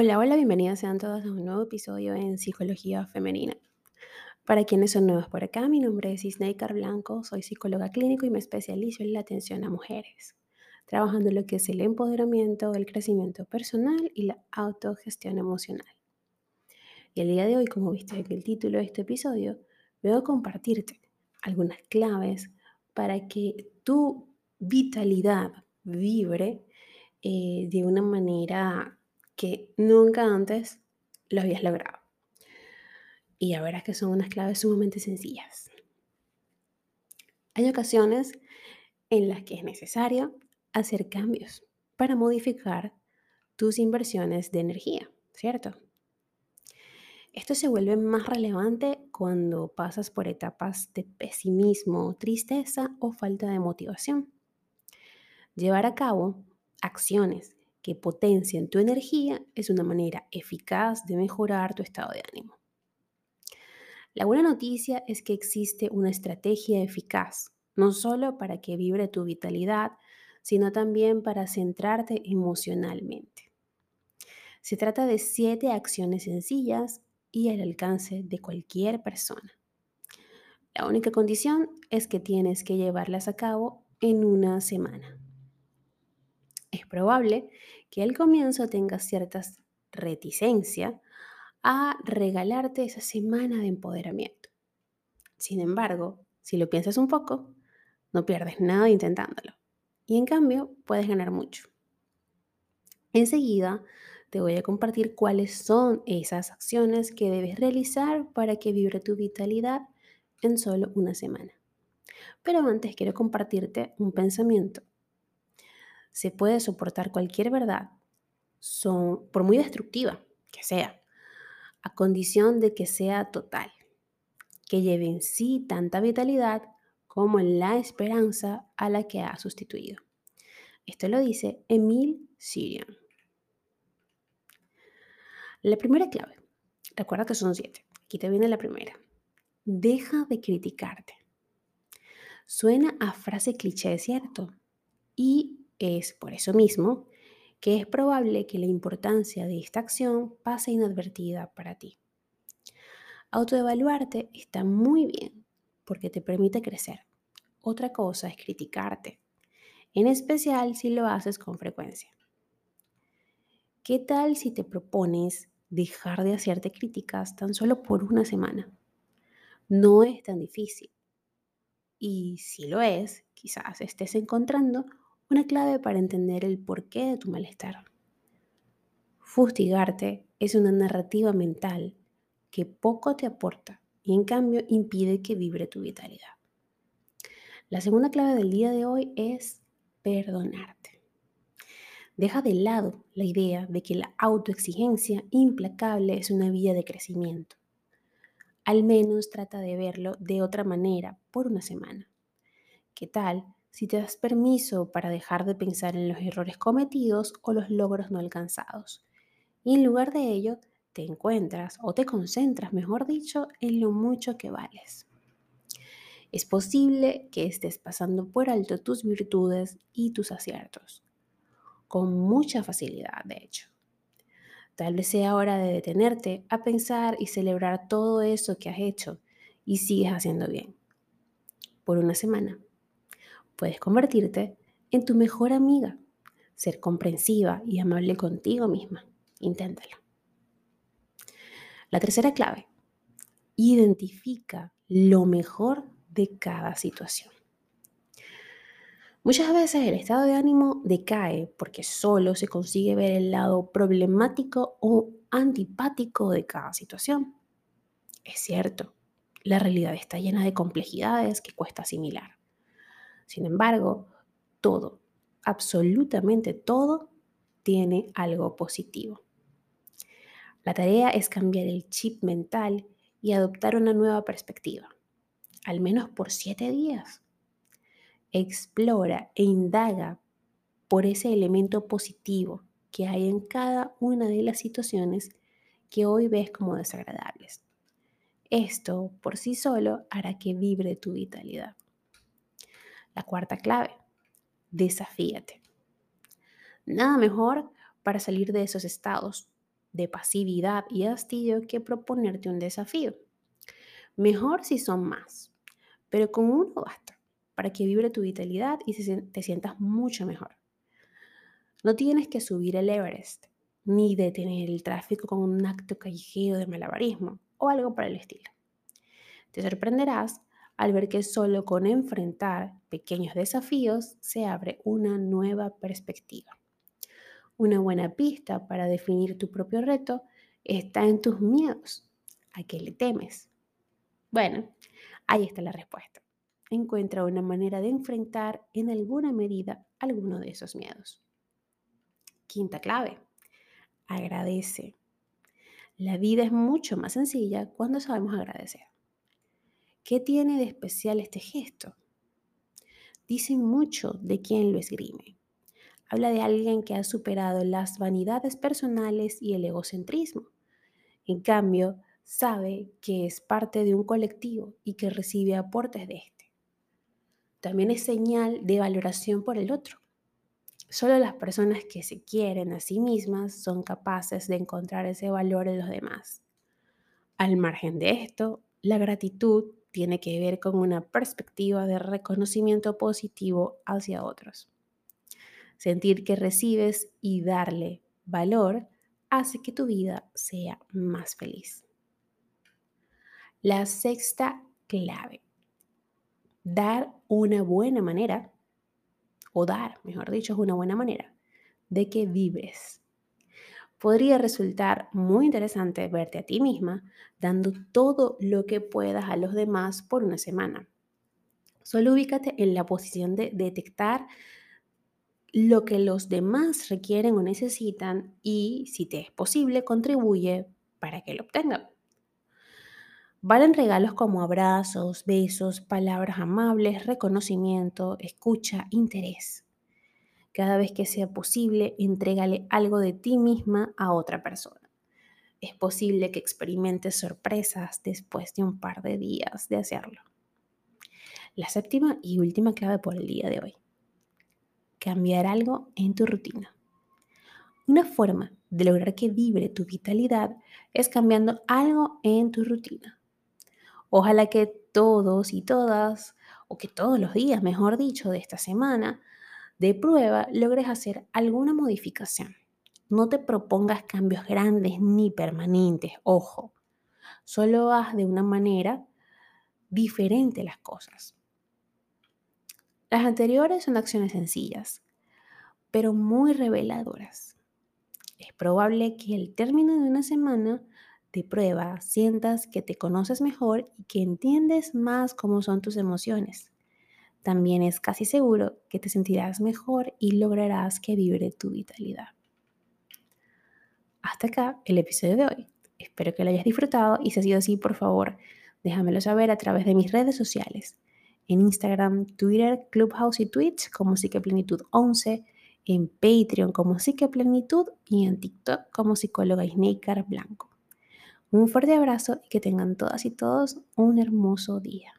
Hola, hola, bienvenidas sean todas a un nuevo episodio en Psicología Femenina. Para quienes son nuevos por acá, mi nombre es Isneikar Blanco, soy psicóloga clínico y me especializo en la atención a mujeres, trabajando en lo que es el empoderamiento, el crecimiento personal y la autogestión emocional. Y el día de hoy, como viste en el título de este episodio, voy a compartirte algunas claves para que tu vitalidad vibre eh, de una manera que nunca antes lo habías logrado. Y ya verás que son unas claves sumamente sencillas. Hay ocasiones en las que es necesario hacer cambios para modificar tus inversiones de energía, ¿cierto? Esto se vuelve más relevante cuando pasas por etapas de pesimismo, tristeza o falta de motivación. Llevar a cabo acciones que potencien tu energía es una manera eficaz de mejorar tu estado de ánimo. La buena noticia es que existe una estrategia eficaz, no solo para que vibre tu vitalidad, sino también para centrarte emocionalmente. Se trata de siete acciones sencillas y al alcance de cualquier persona. La única condición es que tienes que llevarlas a cabo en una semana. Es probable que al comienzo tengas ciertas reticencia a regalarte esa semana de empoderamiento. Sin embargo, si lo piensas un poco, no pierdes nada intentándolo. Y en cambio, puedes ganar mucho. Enseguida te voy a compartir cuáles son esas acciones que debes realizar para que vibre tu vitalidad en solo una semana. Pero antes quiero compartirte un pensamiento. Se puede soportar cualquier verdad son, por muy destructiva que sea, a condición de que sea total, que lleve en sí tanta vitalidad como la esperanza a la que ha sustituido. Esto lo dice Emil Sirian. La primera clave, recuerda que son siete, aquí te viene la primera. Deja de criticarte. Suena a frase cliché, ¿cierto? Y es por eso mismo que es probable que la importancia de esta acción pase inadvertida para ti. Autoevaluarte está muy bien porque te permite crecer. Otra cosa es criticarte, en especial si lo haces con frecuencia. ¿Qué tal si te propones dejar de hacerte críticas tan solo por una semana? No es tan difícil. Y si lo es, quizás estés encontrando una clave para entender el porqué de tu malestar. Fustigarte es una narrativa mental que poco te aporta y en cambio impide que vibre tu vitalidad. La segunda clave del día de hoy es perdonarte. Deja de lado la idea de que la autoexigencia implacable es una vía de crecimiento. Al menos trata de verlo de otra manera por una semana. ¿Qué tal si te das permiso para dejar de pensar en los errores cometidos o los logros no alcanzados. Y en lugar de ello, te encuentras o te concentras, mejor dicho, en lo mucho que vales. Es posible que estés pasando por alto tus virtudes y tus aciertos, con mucha facilidad, de hecho. Tal vez sea hora de detenerte a pensar y celebrar todo eso que has hecho y sigues haciendo bien. Por una semana puedes convertirte en tu mejor amiga, ser comprensiva y amable contigo misma. Inténtalo. La tercera clave, identifica lo mejor de cada situación. Muchas veces el estado de ánimo decae porque solo se consigue ver el lado problemático o antipático de cada situación. Es cierto, la realidad está llena de complejidades que cuesta asimilar. Sin embargo, todo, absolutamente todo, tiene algo positivo. La tarea es cambiar el chip mental y adoptar una nueva perspectiva, al menos por siete días. Explora e indaga por ese elemento positivo que hay en cada una de las situaciones que hoy ves como desagradables. Esto por sí solo hará que vibre tu vitalidad. La cuarta clave, desafíate. Nada mejor para salir de esos estados de pasividad y hastío que proponerte un desafío. Mejor si son más, pero con uno basta para que vibre tu vitalidad y te sientas mucho mejor. No tienes que subir el Everest, ni detener el tráfico con un acto callejero de malabarismo o algo para el estilo. Te sorprenderás al ver que solo con enfrentar pequeños desafíos se abre una nueva perspectiva. Una buena pista para definir tu propio reto está en tus miedos. ¿A qué le temes? Bueno, ahí está la respuesta. Encuentra una manera de enfrentar en alguna medida alguno de esos miedos. Quinta clave, agradece. La vida es mucho más sencilla cuando sabemos agradecer. ¿Qué tiene de especial este gesto? Dice mucho de quien lo esgrime. Habla de alguien que ha superado las vanidades personales y el egocentrismo. En cambio, sabe que es parte de un colectivo y que recibe aportes de este. También es señal de valoración por el otro. Solo las personas que se quieren a sí mismas son capaces de encontrar ese valor en los demás. Al margen de esto, la gratitud tiene que ver con una perspectiva de reconocimiento positivo hacia otros. Sentir que recibes y darle valor hace que tu vida sea más feliz. La sexta clave. Dar una buena manera, o dar, mejor dicho, es una buena manera de que vibres podría resultar muy interesante verte a ti misma dando todo lo que puedas a los demás por una semana. Solo ubícate en la posición de detectar lo que los demás requieren o necesitan y, si te es posible, contribuye para que lo obtengan. Valen regalos como abrazos, besos, palabras amables, reconocimiento, escucha, interés. Cada vez que sea posible, entrégale algo de ti misma a otra persona. Es posible que experimentes sorpresas después de un par de días de hacerlo. La séptima y última clave por el día de hoy. Cambiar algo en tu rutina. Una forma de lograr que vibre tu vitalidad es cambiando algo en tu rutina. Ojalá que todos y todas, o que todos los días, mejor dicho, de esta semana, de prueba logres hacer alguna modificación. No te propongas cambios grandes ni permanentes, ojo. Solo haz de una manera diferente las cosas. Las anteriores son acciones sencillas, pero muy reveladoras. Es probable que al término de una semana de prueba sientas que te conoces mejor y que entiendes más cómo son tus emociones también es casi seguro que te sentirás mejor y lograrás que vibre tu vitalidad. Hasta acá el episodio de hoy. Espero que lo hayas disfrutado y si ha sido así, por favor, déjamelo saber a través de mis redes sociales. En Instagram, Twitter, Clubhouse y Twitch como Psiqueplenitud 11, en Patreon como Psiqueplenitud y en TikTok como psicóloga Snaker Blanco. Un fuerte abrazo y que tengan todas y todos un hermoso día.